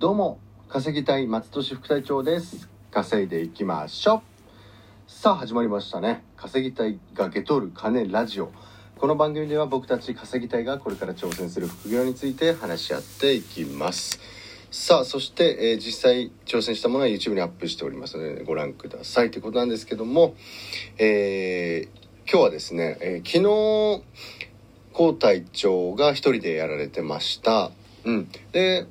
どうも稼ぎたい松俊副隊長です。稼いでいきましょう。さあ始まりましたね。稼ぎたいがゲトる金ラジオ。この番組では僕たち稼ぎたいがこれから挑戦する副業について話し合っていきます。さあそして、えー、実際挑戦したものは YouTube にアップしておりますので、ご覧ください。ということなんですけども、えー、今日はですね、えー、昨日高隊長が一人でやられてました。うん。で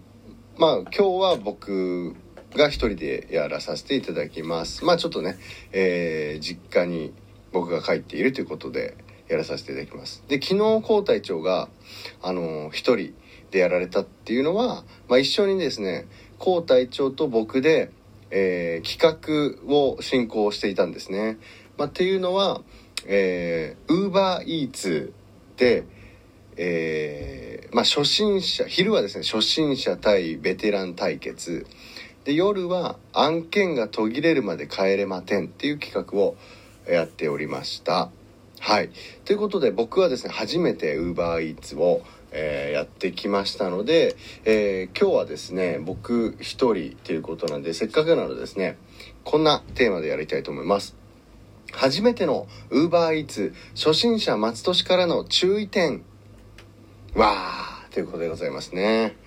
まあ今日は僕が一人でやらさせていただきます。まあちょっとね、えー、実家に僕が帰っているということでやらさせていただきます。で昨日高隊長があの一人でやられたっていうのは、まあ、一緒にですね高隊長と僕で、えー、企画を進行していたんですね、まあ、っていうのはえー、ウーバーイーツでえーまあ、初心者昼はですね初心者対ベテラン対決。で夜は案件が途切れるまで帰れまてんっていう企画をやっておりました。はい。ということで僕はですね初めて UberEats をえー、やってきましたので、えー、今日はですね僕一人ということなんでせっかくなのでですねこんなテーマでやりたいと思います。初めての UberEats 初心者松俊からの注意点。わーということでございますね。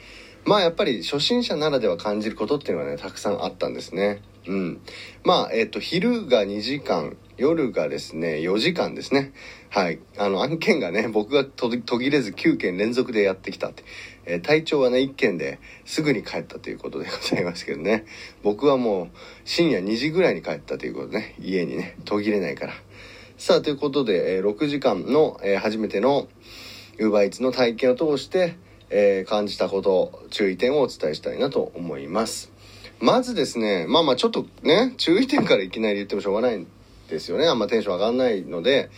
まあやっぱり初心者ならでは感じることっていうのはね、たくさんあったんですね。うん。まあ、えっ、ー、と、昼が2時間、夜がですね、4時間ですね。はい。あの、案件がね、僕が途切れず9件連続でやってきたって。えー、体調はね、1件ですぐに帰ったということでございますけどね。僕はもう深夜2時ぐらいに帰ったということでね、家にね、途切れないから。さあ、ということで、えー、6時間の、えー、初めての、ウーバーイーツの体験を通して、えー、感じたこと注意点をお伝えしたいなと思いますまずですねまあまあちょっとね注意点からいきなり言ってもしょうがないんですよねあんまテンション上がんないので、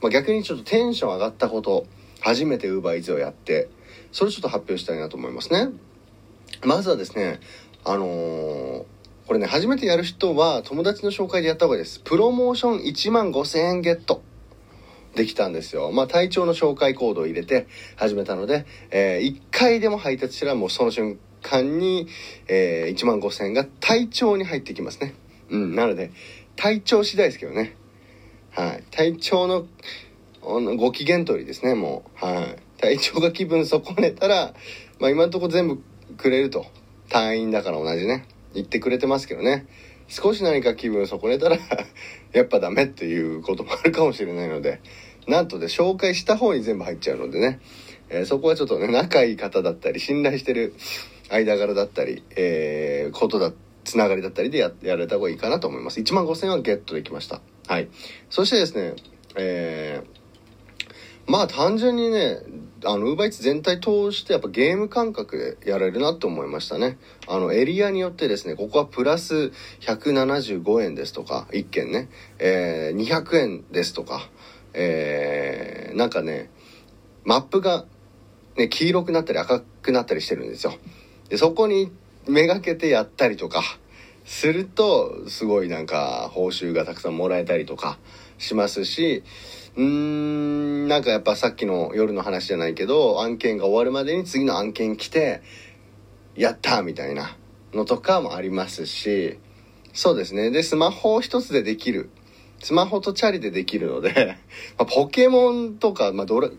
まあ、逆にちょっとテンション上がったこと初めてウーバーイーツをやってそれちょっと発表したいなと思いますねまずはですねあのーこれね、初めてやる人は友達の紹介でやった方がいいです。プロモーション1万5000円ゲット。できたんですよ。まあ、体調の紹介コードを入れて始めたので、えー、1回でも配達したらもうその瞬間に、えー、1万5000円が体調に入ってきますね。うん、なので、体調次第ですけどね。はい。体調の、ご機嫌取りですね、もう。はい。体調が気分損ねたら、まあ今のとこ全部くれると。隊員だから同じね。言ってくれてますけどね。少し何か気分損ねたらやっぱダメっていうこともあるかもしれないので、なんとで紹介した方に全部入っちゃうのでね、えー、そこはちょっとね、仲いい方だったり、信頼してる間柄だったり、えー、ことだ、つながりだったりでややられた方がいいかなと思います。1万5000円はゲットできました。はい。そしてですね、えー、まあ単純にね、あの、ウーバーイーツ全体通してやっぱゲーム感覚でやられるなと思いましたね。あの、エリアによってですね、ここはプラス175円ですとか、1件ね、えー、200円ですとか、えー、なんかね、マップが、ね、黄色くなったり赤くなったりしてるんですよ。で、そこにめがけてやったりとか、すると、すごいなんか報酬がたくさんもらえたりとかしますし、うーん、なんかやっぱさっきの夜の話じゃないけど、案件が終わるまでに次の案件来て、やったみたいなのとかもありますし、そうですね。で、スマホ一つでできる。スマホとチャリでできるので まポケモンとか、まあ、ドラ、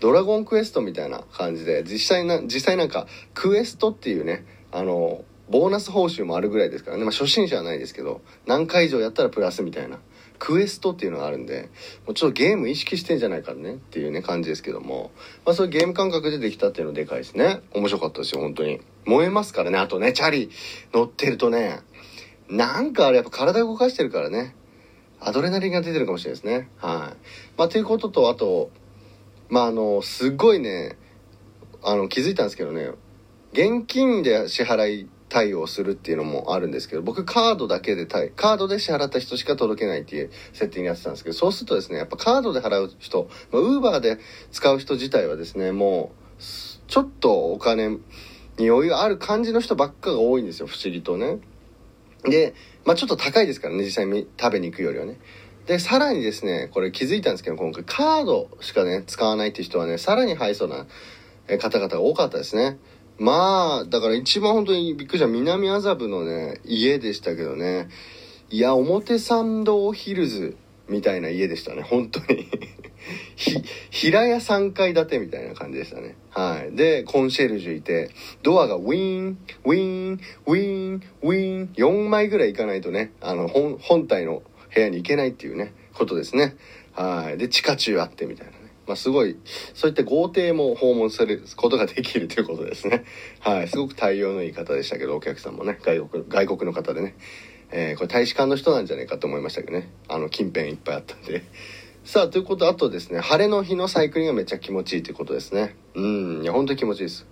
ドラゴンクエストみたいな感じで、実際な、実際なんか、クエストっていうね、あの、ボーナス報酬もあるぐらいですからね。まあ、初心者はないですけど、何回以上やったらプラスみたいな。クエストっていうのがあるんで、もうちょっとゲーム意識してんじゃないかねっていうね、感じですけども。まあそういうゲーム感覚でできたっていうのでかいですね。面白かったですよ、本当に。燃えますからね。あとね、チャリ乗ってるとね、なんかあれやっぱ体動かしてるからね。アドレナリンが出てるかもしれないですね。はい。まあということと、あと、まああの、すっごいね、あの、気づいたんですけどね、現金で支払い対応するっていうのもあるんですけど、僕カードだけで対、カードで支払った人しか届けないっていう設定にやってたんですけど、そうするとですね、やっぱカードで払う人、ま、ウーバーで使う人自体はですね、もう、ちょっとお金に余裕ある感じの人ばっかが多いんですよ、不思議とね。で、まあちょっと高いですからね、実際に食べに行くよりはね。で、さらにですね、これ気づいたんですけど、今回カードしかね、使わないっていう人はね、さらにハイソな方々が多かったですね。まあ、だから一番本当にびっくりした南麻布のね、家でしたけどね。いや、表参道ヒルズみたいな家でしたね、本当に。ひ、平屋3階建てみたいな感じでしたね。はい。で、コンシェルジュいて、ドアがウィーン、ウィーン、ウィーン、ウィーン、4枚ぐらい行かないとね、あの、本、本体の部屋に行けないっていうね、ことですね。はい。で、地下中あってみたいなね。まあ、すごい、そういった豪邸も訪問することができるということですね。はい。すごく対応のいい方でしたけど、お客さんもね、外国、外国の方でね。えー、これ大使館の人なんじゃないかと思いましたけどね。あの、近辺いっぱいあったんで。さあ、ということあとですね、晴れの日のサイクリングがめっちゃ気持ちいいということですね。うん、いや、本当に気持ちいいです。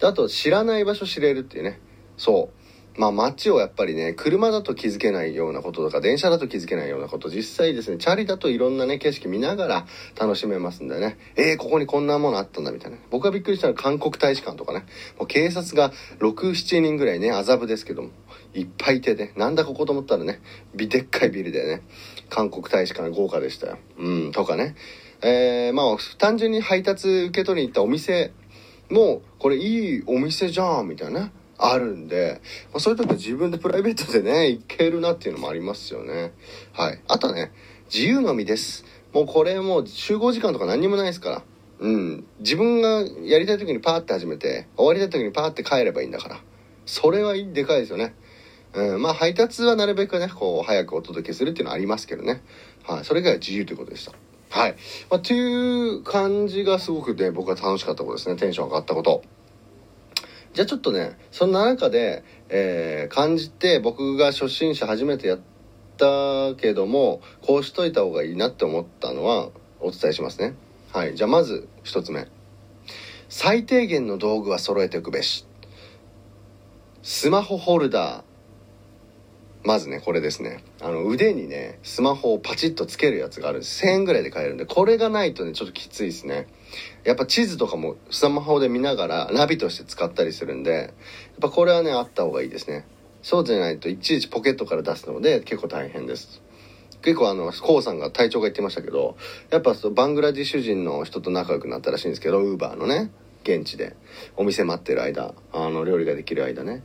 で、あと、知らない場所知れるっていうね。そう。まあ街をやっぱりね、車だと気づけないようなこととか、電車だと気づけないようなこと、実際ですね、チャリだといろんなね、景色見ながら楽しめますんでね、えー、ここにこんなものあったんだみたいな。僕がびっくりしたのは韓国大使館とかね、もう警察が6、7人ぐらいね、麻布ですけども、いっぱいいてね、なんだここと思ったらね、ビでっかいビルでね、韓国大使館豪華でしたよ。うん、とかね。えー、まあ、単純に配達受け取りに行ったお店も、これいいお店じゃん、みたいな。あるんで、まあ、そういう時は自分でプライベートでね、行けるなっていうのもありますよね。はい。あとね、自由のみです。もうこれもう集合時間とか何にもないですから。うん。自分がやりたい時にパーって始めて、終わりたい時にパーって帰ればいいんだから。それはでかいですよね。うん、まあ配達はなるべくね、こう、早くお届けするっていうのはありますけどね。はい。それが自由ということでした。はい。まあ、っていう感じがすごくね、僕は楽しかったことですね。テンション上がったこと。じゃあちょっとね、そんな中で、えー、感じて、僕が初心者初めてやったけども、こうしといた方がいいなって思ったのは、お伝えしますね。はい。じゃあまず、1つ目。最低限の道具は揃えておくべし。スマホホルダー、まずね、これですね。あの、腕にね、スマホをパチッとつけるやつがあるんです。1000円ぐらいで買えるんで、これがないとね、ちょっときついですね。やっぱ地図とかもスマホで見ながらナビとして使ったりするんで、やっぱこれはね、あった方がいいですね。そうじゃないといちいちポケットから出すので結構大変です。結構あの、コウさんが隊長が言ってましたけど、やっぱそバングラディシュ人の人と仲良くなったらしいんですけど、ウーバーのね、現地で。お店待ってる間、あの、料理ができる間ね。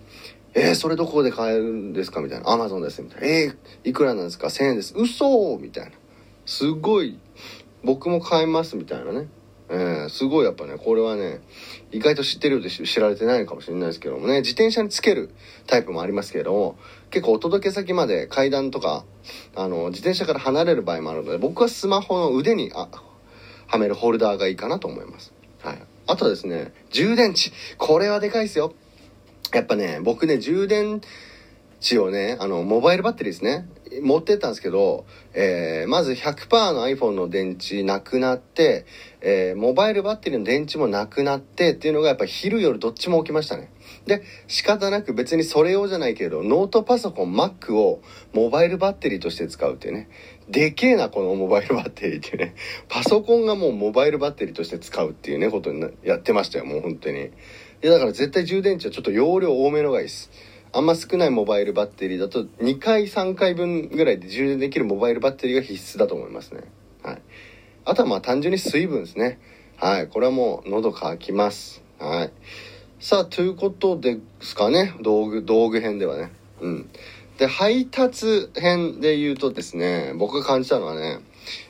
えー、それどこで買えるんですか？みたいな。アマゾンです。みたいな。えー、いくらなんですか ?1000 円です。嘘みたいな。すごい、僕も買いますみたいなね。えー、すごいやっぱね、これはね、意外と知ってるようで知られてないのかもしれないですけどもね、自転車につけるタイプもありますけれども、結構お届け先まで階段とか、あの、自転車から離れる場合もあるので、僕はスマホの腕にあはめるホルダーがいいかなと思います。はい。あとはですね、充電池。これはでかいですよ。やっぱね、僕ね、充電池をね、あの、モバイルバッテリーですね。持ってったんですけど、えー、まず100%の iPhone の電池なくなって、えー、モバイルバッテリーの電池もなくなってっていうのがやっぱ昼夜どっちも起きましたね。で、仕方なく別にそれ用じゃないけど、ノートパソコン Mac をモバイルバッテリーとして使うっていうね。でけえな、このモバイルバッテリーってね。パソコンがもうモバイルバッテリーとして使うっていうね、ことにやってましたよ、もう本当に。いやだから絶対充電池はちょっと容量多めのがいいです。あんま少ないモバイルバッテリーだと2回3回分ぐらいで充電できるモバイルバッテリーが必須だと思いますね。はい。あとはまあ単純に水分ですね。はい。これはもう喉乾きます。はい。さあ、ということですかね。道具、道具編ではね。うん。で、配達編で言うとですね、僕が感じたのはね、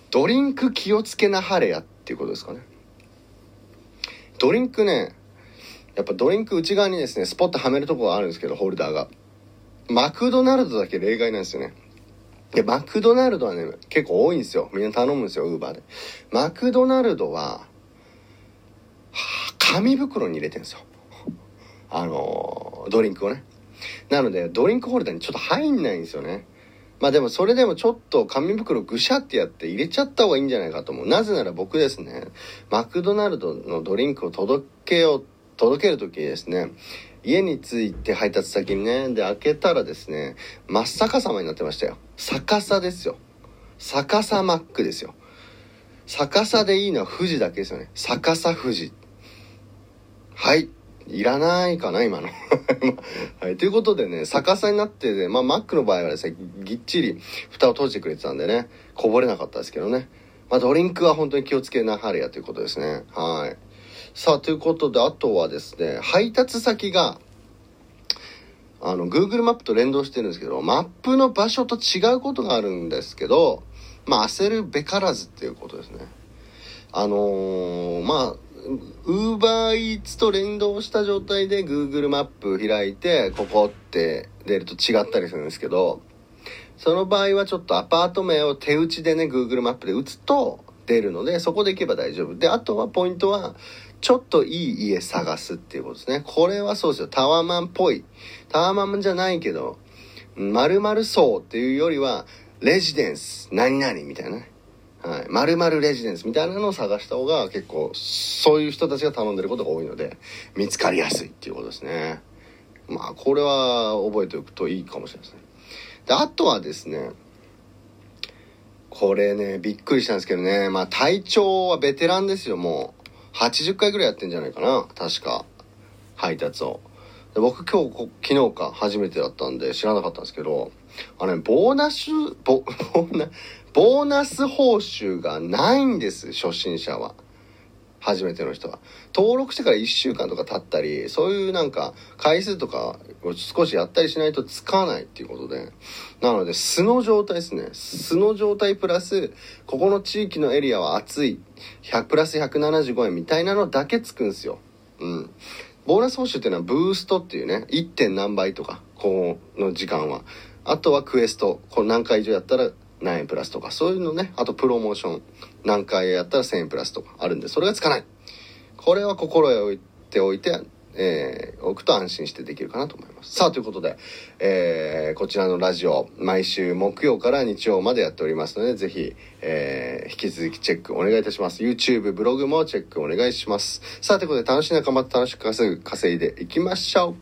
ドリンク気をつけなはれやっていうことですかね。ドリンクね、やっぱドリンク内側にですね、スポットはめるとこがあるんですけど、ホルダーが。マクドナルドだけ例外なんですよね。で、マクドナルドはね、結構多いんですよ。みんな頼むんですよ、ウーバーで。マクドナルドは、は紙袋に入れてるんですよ。あのー、ドリンクをね。なので、ドリンクホルダーにちょっと入んないんですよね。まあでもそれでもちょっと紙袋ぐしゃってやって入れちゃった方がいいんじゃないかと思う。なぜなら僕ですね、マクドナルドのドリンクを届けよう届ける時ですね、家に着いて配達先にね、で、開けたらですね、真っ逆さまになってましたよ。逆さですよ。逆さマックですよ。逆さでいいのは富士だけですよね。逆さ富士。はい。いらないかな、今の。はい。ということでね、逆さになってて、まあ、マックの場合はですね、ぎっちり蓋を閉じてくれてたんでね、こぼれなかったですけどね。まあ、ドリンクは本当に気をつけなはれやということですね。はい。さあということであとはですね配達先があの Google マップと連動してるんですけどマップの場所と違うことがあるんですけどまあ焦るべからずっていうことですねあのー、まあウーバーイーツと連動した状態で Google マップ開いてここって出ると違ったりするんですけどその場合はちょっとアパート名を手打ちでね Google マップで打つと出るのでそこで行けば大丈夫。であとはポイントはちょっといい家探すっていうことですね。これはそうですよ。タワマンっぽい。タワマンじゃないけど〇〇層っていうよりはレジデンス何々みたいなね。はい、〇〇レジデンスみたいなのを探した方が結構そういう人たちが頼んでることが多いので見つかりやすいっていうことですね。まあこれは覚えておくといいかもしれないですね。であとはですねこれねびっくりしたんですけどねまあ隊長はベテランですよ。もう80回ぐらいやってんじゃないかな。確か配達を。で僕今日昨日か初めてだったんで知らなかったんですけどあのねボーナスボ ボーナボーナス報酬がないんです初心者は。初めての人は。登録してから1週間とか経ったりそういうなんか回数とかを少しやったりしないとつかないっていうことで。なので素の状態ですね。素の状態プラスここの地域のエリアは暑い。100プラス175円みたいなのだけつくんですよ。うん。ボーナス報酬っていうのはブーストっていうね 1. 点何倍とかこの時間は。あとはクエスト。これ何回以上やったら何円プラスとかそういうのねあとプロモーション何回やったら1000円プラスとかあるんでそれがつかないこれは心得置いておいてえー、置くと安心してできるかなと思います。さあ、ということで、えー、こちらのラジオ、毎週木曜から日曜までやっておりますので、ぜひ、えー、引き続きチェックお願いいたします。YouTube、ブログもチェックお願いします。さあ、ということで、楽しい仲間と楽しく稼ぐ、稼いでいきましょう。